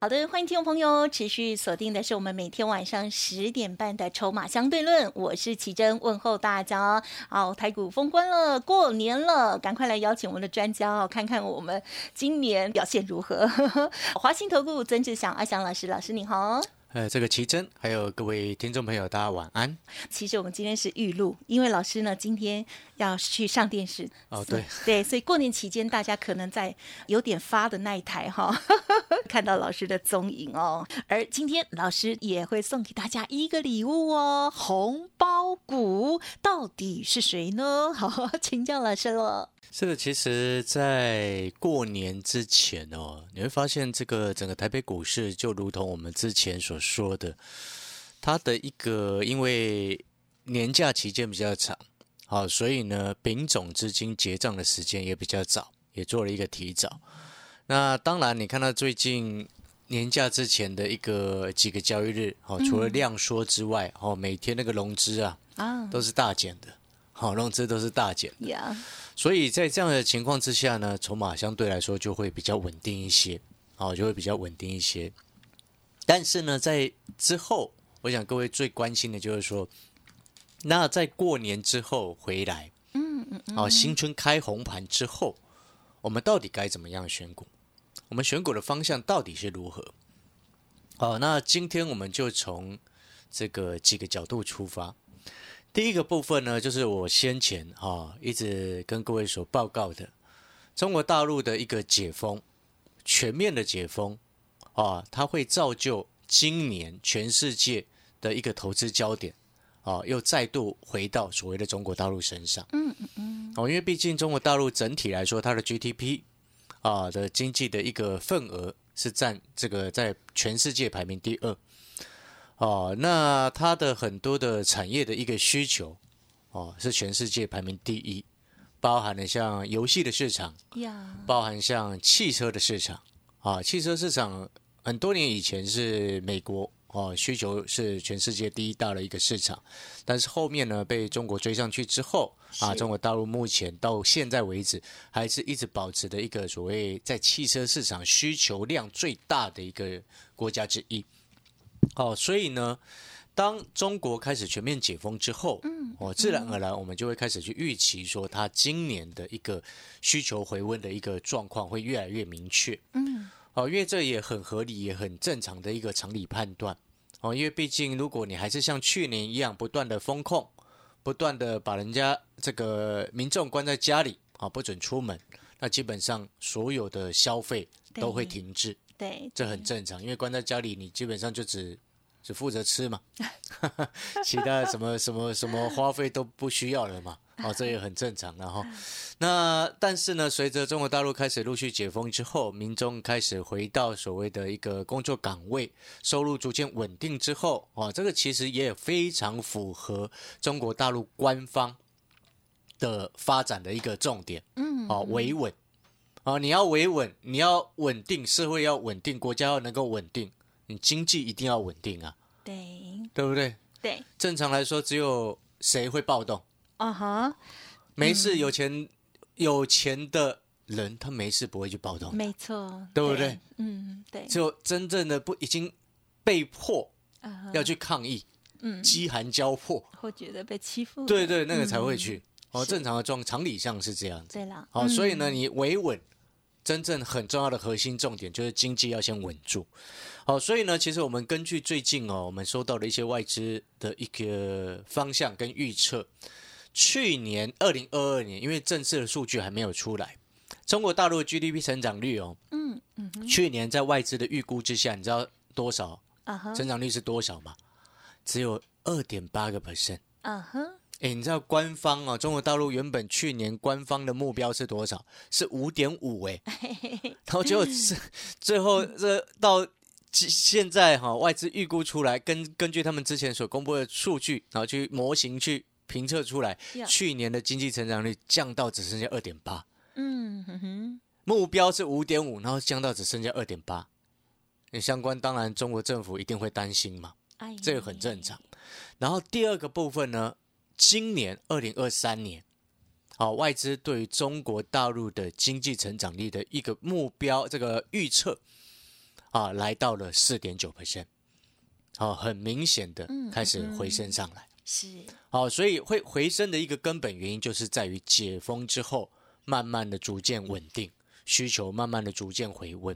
好的，欢迎听众朋友持续锁定的是我们每天晚上十点半的《筹码相对论》，我是奇珍，问候大家。好，台股封关了，过年了，赶快来邀请我们的专家哦，看看我们今年表现如何。华兴投顾曾志祥阿祥老师，老师你好。呃，这个奇珍，还有各位听众朋友，大家晚安。其实我们今天是预录，因为老师呢今天要去上电视。哦，对对，所以过年期间大家可能在有点发的那一台哈，看到老师的踪影哦。而今天老师也会送给大家一个礼物哦，红包股到底是谁呢？好，请教老师了。这个其实，在过年之前哦，你会发现这个整个台北股市就如同我们之前所说的，它的一个因为年假期间比较长，好，所以呢，丙种资金结账的时间也比较早，也做了一个提早。那当然，你看到最近年假之前的一个几个交易日，哦，除了量缩之外，哦，每天那个融资啊，啊，都是大减的，好，融资都是大减的。所以在这样的情况之下呢，筹码相对来说就会比较稳定一些，哦，就会比较稳定一些。但是呢，在之后，我想各位最关心的就是说，那在过年之后回来，嗯嗯，哦，新春开红盘之后，我们到底该怎么样选股？我们选股的方向到底是如何？好，那今天我们就从这个几个角度出发。第一个部分呢，就是我先前啊一直跟各位所报告的，中国大陆的一个解封，全面的解封啊，它会造就今年全世界的一个投资焦点啊，又再度回到所谓的中国大陆身上。嗯嗯嗯。哦，因为毕竟中国大陆整体来说，它的 GDP 啊的经济的一个份额是占这个在全世界排名第二。哦，那它的很多的产业的一个需求，哦，是全世界排名第一，包含了像游戏的市场，包含像汽车的市场，啊，汽车市场很多年以前是美国哦，需求是全世界第一大的一个市场，但是后面呢被中国追上去之后，啊，中国大陆目前到现在为止还是一直保持的一个所谓在汽车市场需求量最大的一个国家之一。哦，所以呢，当中国开始全面解封之后，嗯，哦，自然而然我们就会开始去预期说，它今年的一个需求回温的一个状况会越来越明确，嗯，哦，因为这也很合理，也很正常的一个常理判断，哦，因为毕竟如果你还是像去年一样不断的封控，不断的把人家这个民众关在家里啊，不准出门，那基本上所有的消费都会停滞。对，这很正常，因为关在家里，你基本上就只只负责吃嘛，其他什么什么什么花费都不需要了嘛，哦，这也很正常然后。那但是呢，随着中国大陆开始陆续解封之后，民众开始回到所谓的一个工作岗位，收入逐渐稳定之后，哦，这个其实也非常符合中国大陆官方的发展的一个重点，嗯，哦，维稳。啊，你要维稳，你要稳定，社会要稳定，国家要能够稳定，你经济一定要稳定啊。对，对不对？对，正常来说，只有谁会暴动？啊哈，没事，有钱有钱的人，他没事不会去暴动。没错，对不对？嗯，对。就真正的不已经被迫要去抗议，嗯，饥寒交迫，或觉得被欺负，对对，那个才会去。哦，正常的状常理上是这样子。对了，好，所以呢，你维稳。真正很重要的核心重点就是经济要先稳住，好，所以呢，其实我们根据最近哦，我们收到的一些外资的一个方向跟预测，去年二零二二年，因为正式的数据还没有出来，中国大陆的 GDP 成长率哦，嗯嗯，去年在外资的预估之下，你知道多少？啊成长率是多少吗？只有二点八个 percent。啊哼。哎，你知道官方哦，中国大陆原本去年官方的目标是多少？是五点五哎，然后就是最后这到现在哈，外资预估出来，根根据他们之前所公布的数据，然后去模型去评测出来去年的经济成长率降到只剩下二点八，嗯哼哼，目标是五点五，然后降到只剩下二点八。那相关当然中国政府一定会担心嘛，哎，这个很正常。然后第二个部分呢，今年二零二三年，好、外资对于中国大陆的经济成长率的一个目标，这个预测啊，来到了四点九 percent，好，很明显的嗯开始回升上来。是，好，所以会回升的一个根本原因，就是在于解封之后，慢慢的逐渐稳定，需求慢慢的逐渐回温。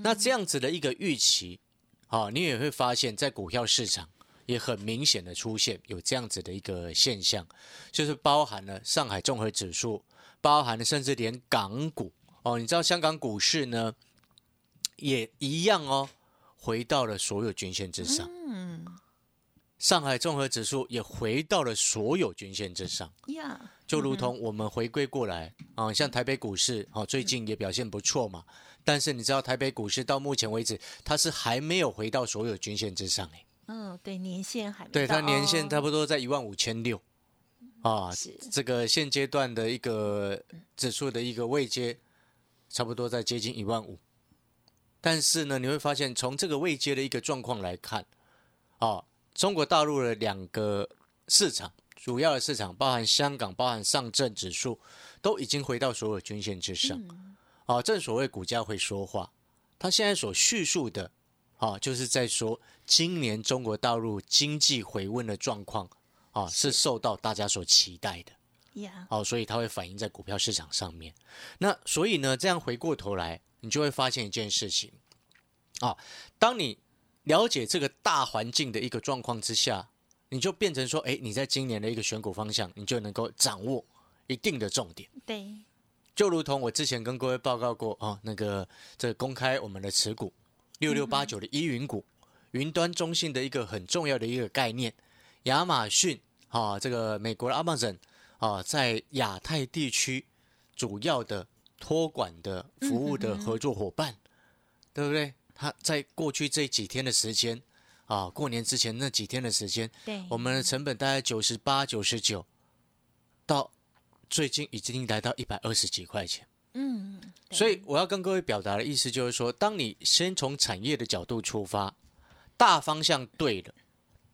那这样子的一个预期，好，你也会发现，在股票市场也很明显的出现有这样子的一个现象，就是包含了上海综合指数，包含了甚至连港股哦，你知道香港股市呢，也一样哦，回到了所有均线之上。嗯上海综合指数也回到了所有均线之上，呀，就如同我们回归过来啊，像台北股市啊，最近也表现不错嘛。但是你知道台北股市到目前为止，它是还没有回到所有均线之上哎，嗯，对，年限还没对，它年限哦差不多在一万五千六啊，这个现阶段的一个指数的一个位阶，差不多在接近一万五。但是呢，你会发现从这个位阶的一个状况来看，啊，中国大陆的两个市场，主要的市场包含香港、包含上证指数，都已经回到所有均线之上。啊，正所谓股价会说话，它现在所叙述的，啊，就是在说今年中国大陆经济回温的状况，啊，是受到大家所期待的。呀，哦，所以它会反映在股票市场上面。那所以呢，这样回过头来，你就会发现一件事情，啊，当你了解这个大环境的一个状况之下，你就变成说，哎，你在今年的一个选股方向，你就能够掌握一定的重点。对，就如同我之前跟各位报告过啊，那个这个公开我们的持股六六八九的依云股，云端中心的一个很重要的一个概念，亚马逊啊，这个美国的 Amazon 啊，在亚太地区主要的托管的服务的合作伙伴，对不对？他在过去这几天的时间啊，过年之前那几天的时间，对，我们的成本大概九十八、九十九，到最近已经来到一百二十几块钱。嗯，所以我要跟各位表达的意思就是说，当你先从产业的角度出发，大方向对了，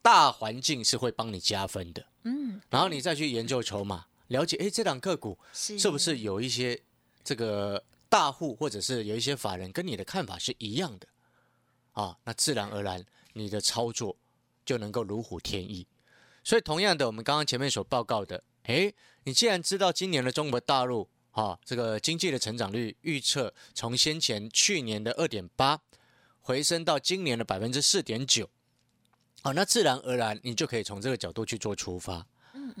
大环境是会帮你加分的。嗯，然后你再去研究筹码，了解哎这两个股是是不是有一些这个大户或者是有一些法人跟你的看法是一样的啊？那自然而然你的操作就能够如虎添翼。所以同样的，我们刚刚前面所报告的，诶，你既然知道今年的中国大陆啊这个经济的成长率预测从先前去年的二点八回升到今年的百分之四点九。好，那自然而然你就可以从这个角度去做出发，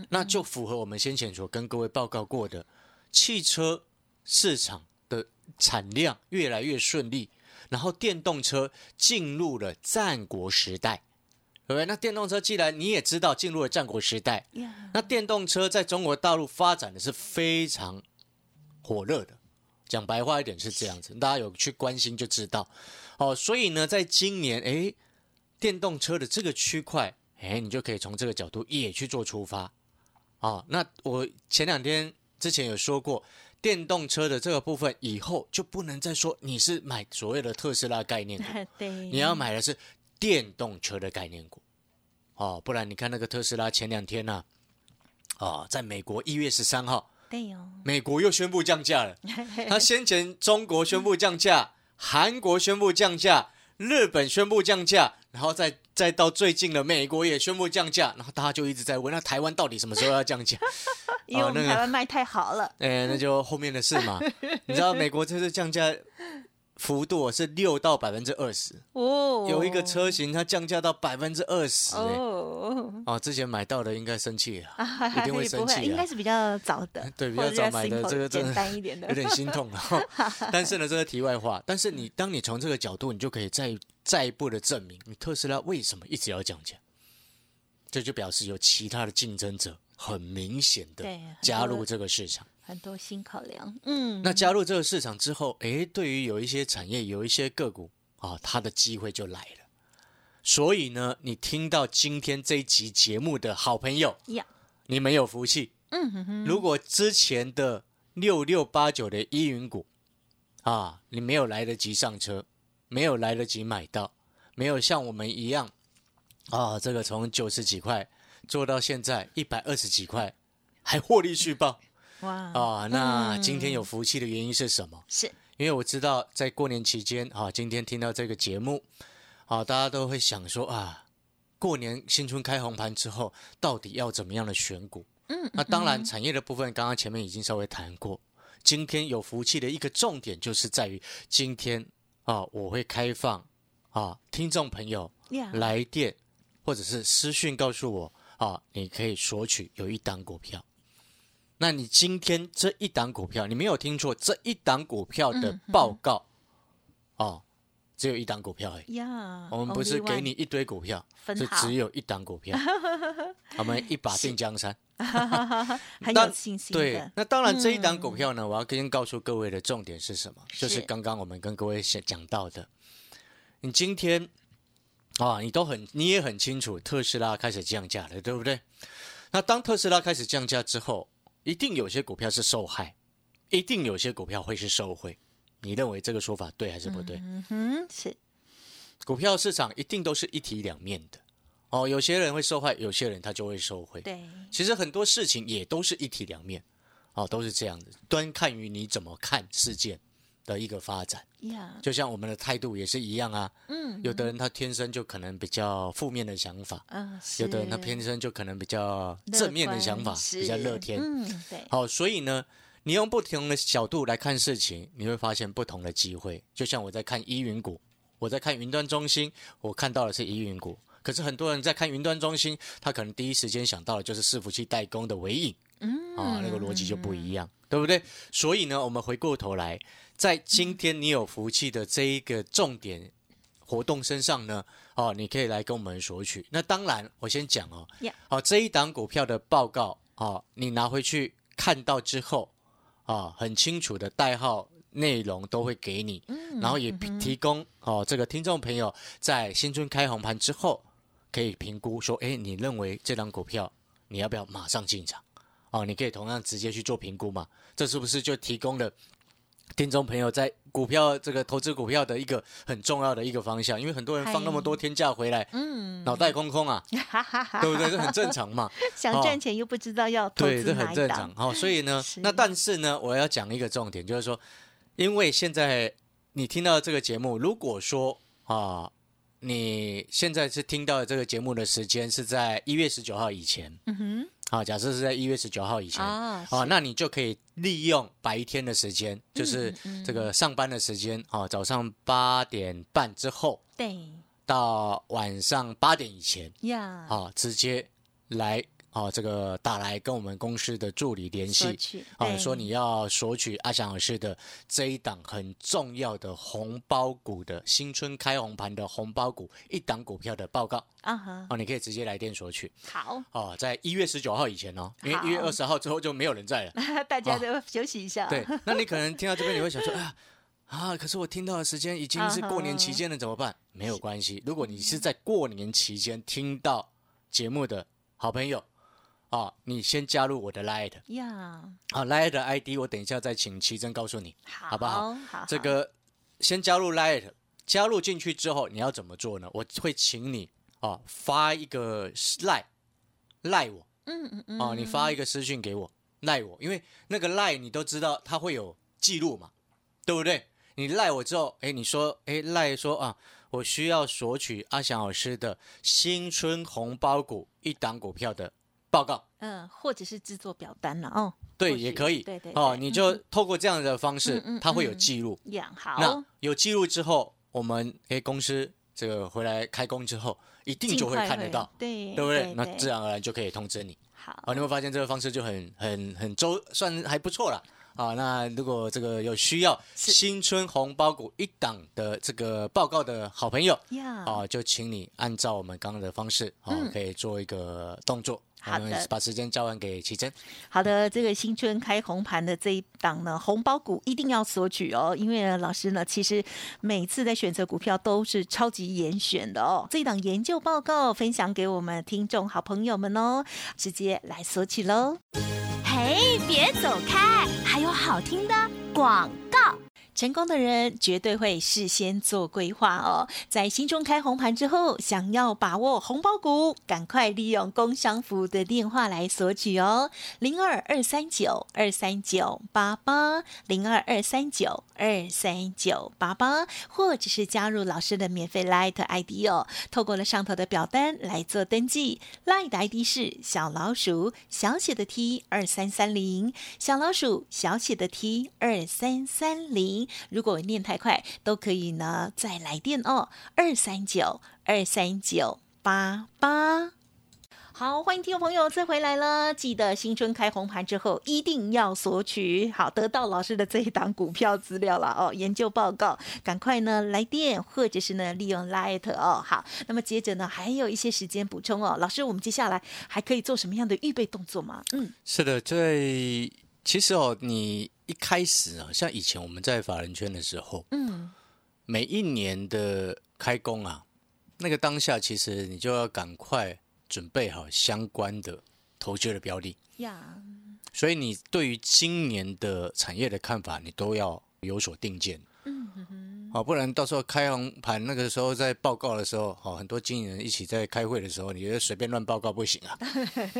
那就符合我们先前所跟各位报告过的，汽车市场的产量越来越顺利，然后电动车进入了战国时代，对不对？那电动车既然你也知道进入了战国时代，呀，那电动车在中国大陆发展的是非常火热的。讲白话一点是这样子，大家有去关心就知道。哦，所以呢，在今年，诶，电动车的这个区块，诶，你就可以从这个角度也去做出发。哦，那我前两天之前有说过，电动车的这个部分以后就不能再说你是买所谓的特斯拉概念股，对，你要买的是电动车的概念股，哦，不然你看那个特斯拉前两天呢、啊，在美国一月十三号，对哦，美国又宣布降价了。他先前中国宣布降价，韩国宣布降价，日本宣布降价，然后再再到最近的美国也宣布降价，然后大家就一直在问，那台湾到底什么时候要降价？因为我们那台湾卖太好了，哎，那就后面的事嘛。你知道美国这次降价幅度是六到百分之二十，哦，有一个车型它降价到百分之二十，哎，哦，哦，之前买到的应该生气了，啊 一定会生，气啊。应该是比较早的，对比较早买的这个真的简单一点的，有点心痛了。但是呢，这个题外话，但是你当你从这个角度，你就可以再再一步的证明，你特斯拉为什么一直要降价，这就表示有其他的竞争者很明显的加入这个市场。很多新考量，嗯，那加入这个市场之后，诶，对于有一些产业、有一些个股啊，它的机会就来了。所以呢，你听到今天这一集节目的好朋友，呀，你没有福气。嗯哼哼，如果之前的六六八九的依云股啊，你没有来得及上车，没有来得及买到，没有像我们一样啊，这个从九十几块做到现在一百二十几块，还获利续报哇，啊，那嗯今天有福气的原因是什么？是因为我知道在过年期间啊，今天听到这个节目啊，大家都会想说啊，过年新春开红盘之后，到底要怎么样的选股？嗯，那当然，产业的部分刚刚前面已经稍微谈过。今天有福气的一个重点就是在于今天啊，我会开放啊，听众朋友，来电或者是私讯告诉我啊，你可以索取有一档股票。那你今天这一档股票，你没有听错，这一档股票的嗯报告哦，只有一档股票而已。呀，我们不是给你一堆股票，是只有一档股票，我们一把定江山。很有信心对，，那当然这一档股票呢，我要先告诉各位的重点是什么？就是是刚刚我们跟各位讲讲到的，你今天啊，你都很你也很清楚，特斯拉开始降价了，对不对？那当特斯拉开始降价之后，一定有些股票是受害，一定有些股票会是受贿。你认为这个说法对还是不对？嗯哼，是股票市场一定都是一体两面的哦，有些人会受害，有些人他就会受贿。对，其实很多事情也都是一体两面，哦，都是这样的，端看于你怎么看事件的一个发展。呀，就像我们的态度也是一样啊，嗯，有的人他天生就可能比较负面的想法，嗯，有的人他天生就可能比较正面的想法，比较乐天。嗯，对，好，所以呢，你用不同的角度来看事情，你会发现不同的机会。就像我在看依云股，我在看云端中心，我看到的是依云股。可是很多人在看云端中心，他可能第一时间想到的就是伺服器代工的尾影嗯，啊，那个逻辑就不一样，对不对？所以呢，我们回过头来，在今天你有福气的这一个重点活动身上呢，哦，你可以来跟我们索取。那当然，我先讲哦好、这一档股票的报告哦，你拿回去看到之后啊、很清楚的代号内容都会给你，嗯然后也提提供哦，这个听众朋友在新春开红盘之后可以评估说，哎，你认为这张股票你要不要马上进场？哦，你可以同样直接去做评估嘛，这是不是就提供了听众朋友在股票这个投资股票的一个很重要的一个方向？因为很多人放那么多天假回来，嗯，脑袋空空啊，对不对？这很正常嘛。想赚钱又不知道要投对，这资很正常档，。好、所以呢，那但是呢，我要讲一个重点，就是说，因为现在你听到这个节目，如果说啊，你现在是听到这个节目的时间是在一月十九号以前，嗯哼，啊，假设是在一月十九号以前，啊，啊，是。那你就可以利用白天的时间，就是这个上班的时间，啊，早上八点半之后对。到晚上八点以前，呀，啊，直接来啊，这个打来跟我们公司的助理联系。啊，对说你要索取阿翔老师的这一档很重要的红包股的新春开红盘的红包股一档股票的报告啊哈，啊，你可以直接来电索取好，哦，在一月十九号以前哦，因为一月二十号之后就没有人在了。大家都休息一下。对，那你可能听到这边，你会想说啊啊，可是我听到的时间已经是过年期间了，怎么办？没有关系，如果你是在过年期间听到节目的好朋友啊，你先加入我的 Light 呀，啊，Light 的 ID 我等一下再请奇珍告诉你，好，好不好？好，这个先加入 Light，加入进去之后你要怎么做呢？我会请你啊发一个赖赖我。嗯嗯嗯，哦，你发一个私讯给我，赖我，因为那个赖你都知道，它会有记录嘛，对不对？你赖我之后，哎，你说，哎，赖说啊，我需要索取阿翔老师的新春红包股一档股票的报告，嗯，或者是制作表单了哦，对，也可以，对对哦，你就透过这样的方式它会有嗯。记录。养那好，有记录之后，我们诶公司这个回来开工之后，一定就会看得到，对对不对？那对。自然而然就可以通知你。好。哦，你会发现这个方式就很很很周，算还不错了。啊，那如果这个有需要新春红包股一档的这个报告的好朋友，呀，啊，就请你按照我们刚刚的方式，啊，嗯。可以做一个动作，好的，把时间交还给奇珍。好的，这个新春开红盘的这一档呢，红包股一定要索取哦，因为呢，老师呢，其实每次在选择股票都是超级严选的哦。这一档研究报告分享给我们听众好朋友们哦，直接来索取喽。嘿，别走开，还有好听的广告。成功的人绝对会事先做规划哦，在心中开红盘之后，想要把握红包股，赶快利用工商服的电话来索取哦，零二二三九二三九八八，零二二三九二三九八八，或者是加入老师的免费 Light ID 哦，透过了上头的表单来做登记，Light ID 是小老鼠小写的 T 二三三零，小老鼠小写的 T 二三三零。如果念太快，都可以呢，再来电哦，二三九二三九八八。好，欢迎听众朋友再回来了，记得新春开红盘之后一定要索取，好得到老师的这一档股票资料了哦，研究报告，赶快呢来电，或者是呢利用 Light 哦。好，那么接着呢还有一些时间补充哦，老师，我们接下来还可以做什么样的预备动作吗？嗯，是的，在。其实哦，你一开始啊，像以前我们在法人圈的时候，嗯，每一年的开工啊，那个当下，其实你就要赶快准备好相关的投资的标的呀。所以你对于今年的产业的看法，你都要有所定见。哦，不然到时候开红盘那个时候在报告的时候，哦，很多经理人一起在开会的时候，你觉得随便乱报告不行啊。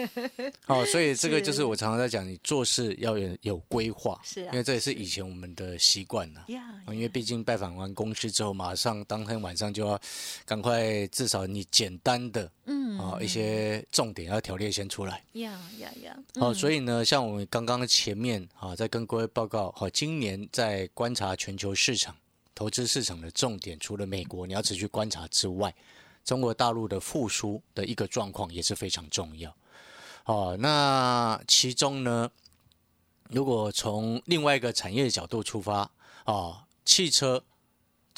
哦，所以这个就是我常常在讲，你做事要有有规划，是，啊因为这也是以前我们的习惯呢。因为毕竟拜访完公司之后，马上当天晚上就要赶快，至少你简单的，嗯，啊，一些重点要条列先出来。呀呀呀！哦，所以呢，像我们刚刚前面啊，在跟各位报告，好，今年在观察全球市场。投资市场的重点，除了美国你要持续观察之外，中国大陆的复苏的一个状况也是非常重要。哦，那其中呢，如果从另外一个产业角度出发，哦，汽车。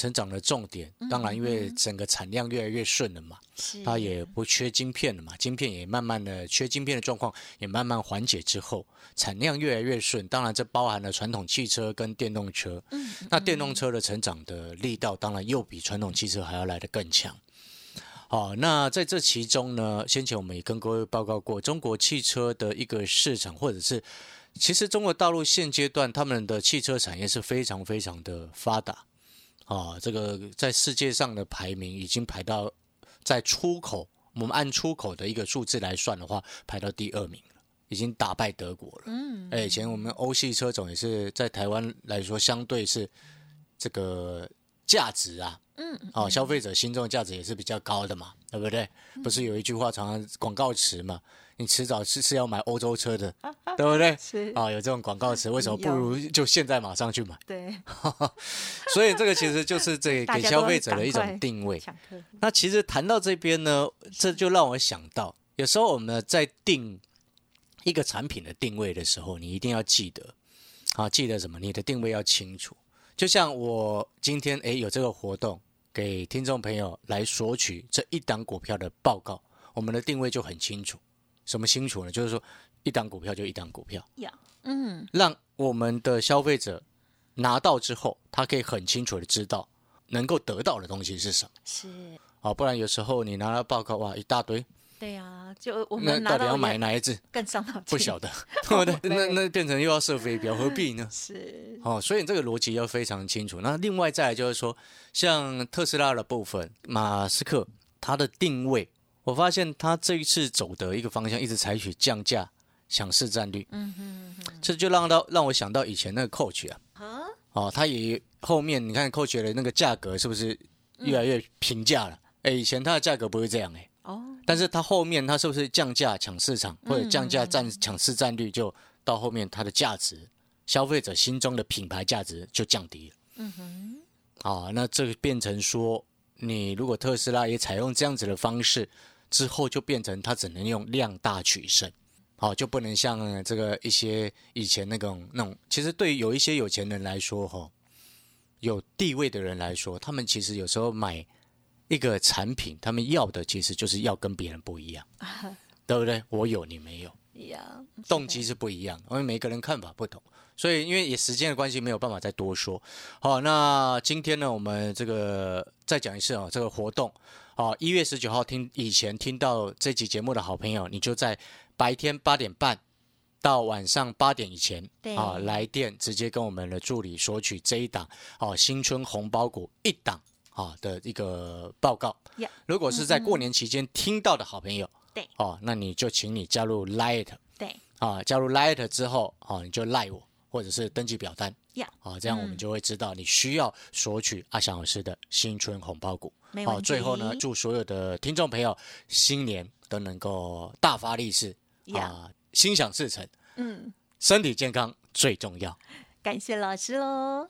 成长的重点，当然因为整个产量越来越顺了嘛，它也不缺晶片了嘛，晶片也慢慢的缺晶片的状况也慢慢缓解之后，产量越来越顺。当然这包含了传统汽车跟电动车，那电动车的成长的力道当然又比传统汽车还要来得更强。好，那在这其中呢，先前我们也跟各位报告过，中国汽车的一个市场，或者是其实中国大陆现阶段他们的汽车产业是非常非常的发达。啊，这个在世界上的排名已经排到在出口，我们按出口的一个数字来算的话，排到第二名了，已经打败德国了。嗯，哎，以前我们欧系车种也是在台湾来说，相对是这个价值啊，嗯，哦，消费者心中的价值也是比较高的嘛，对不对？不是有一句话常常广告词嘛？你迟早是是要买欧洲车的，对不对？是啊，有这种广告词，为什么不如就现在马上去买？对，所以这个其实就是这 给消费者的一种定位。那其实谈到这边呢，这就让我想到，有时候我们在定一个产品的定位的时候，你一定要记得，啊，记得什么？你的定位要清楚。就像我今天诶有这个活动，给听众朋友来索取这一档股票的报告，我们的定位就很清楚。什么清楚呢？就是说，一档股票就一档股票，嗯，让我们的消费者拿到之后，他可以很清楚的知道能够得到的东西是什么。是，哦，不然有时候你拿了报告，哇，一大堆。对呀，就我们到底要买哪一只？更伤脑筋。不晓得，对不对？那那变成又要设飞镖，何必呢？是。哦，所以这个逻辑要非常清楚。那另外再来就是说，像特斯拉的部分，马斯克他的定位。我发现他这一次走的一个方向，一直采取降价、抢市占率。嗯哼，这就让到让我想到以前那个 Coach 啊，哦，他也后面你看 Coach 的那个价格是不是越来越平价了？哎，以前它的价格不会这样哎。哦，但是它后面它是不是降价抢市场，或者降价占抢市占率，就到后面它的价值，消费者心中的品牌价值就降低了。嗯哼，啊，那这个变成说，你如果特斯拉也采用这样子的方式。之后就变成它只能用量大取胜，好就不能像这个一些以前那种那种，其实对于有一些有钱人来说，哈，有地位的人来说，他们其实有时候买一个产品，他们要的其实就是要跟别人不一样，对对不对？我有，你没有，呀，动机是不一样，因为每个人看法不同，所以因为也时间的关系，没有办法再多说。好，那今天呢，我们这个再讲一次啊，这个活动，好，一月十九号听以前听到这期节目的好朋友，你就在白天八点半到晚上八点以前对啊，来电直接跟我们的助理索取这一档哦新春红包股一档啊的一个报告呀。如果是在过年期间听到的好朋友，对哦，那你就请你加入 Light 对啊，加入 Light 之后哦，你就赖我，或者是登记表单呀，啊，这样我们嗯就会知道你需要索取阿翔老师的新春红包股。好。最后呢，祝所有的听众朋友新年都能够大发利市呀啊，心想事成，嗯，身体健康最重要。感谢老师喽。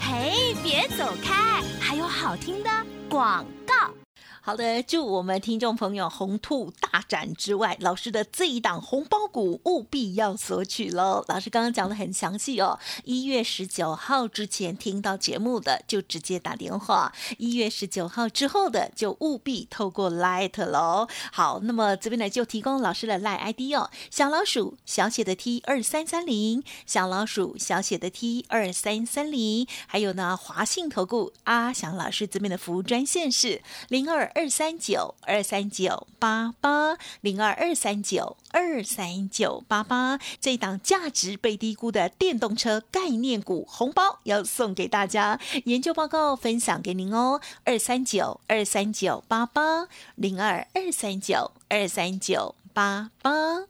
嘿，别走开，还有好听的广告。好的，祝我们听众朋友红兔大展之外，老师的这一档红包股务必要索取喽。老师刚刚讲的很详细哦，一月十九号之前听到节目的就直接打电话，一月十九号之后的就务必透过 Light 喽。好，那么这边呢就提供老师的赖 ID 哦，小老鼠小写的 T 二三三零，小老鼠小写的 T 二三三零，还有呢华信投顾阿翔老师这边的服务专线是零二二三九二三九八八零二二三九二三九八八，这档价值被低估的电动车概念股红包要送给大家，研究报告分享给您哦，二三九二三九八八零二二三九二三九八八。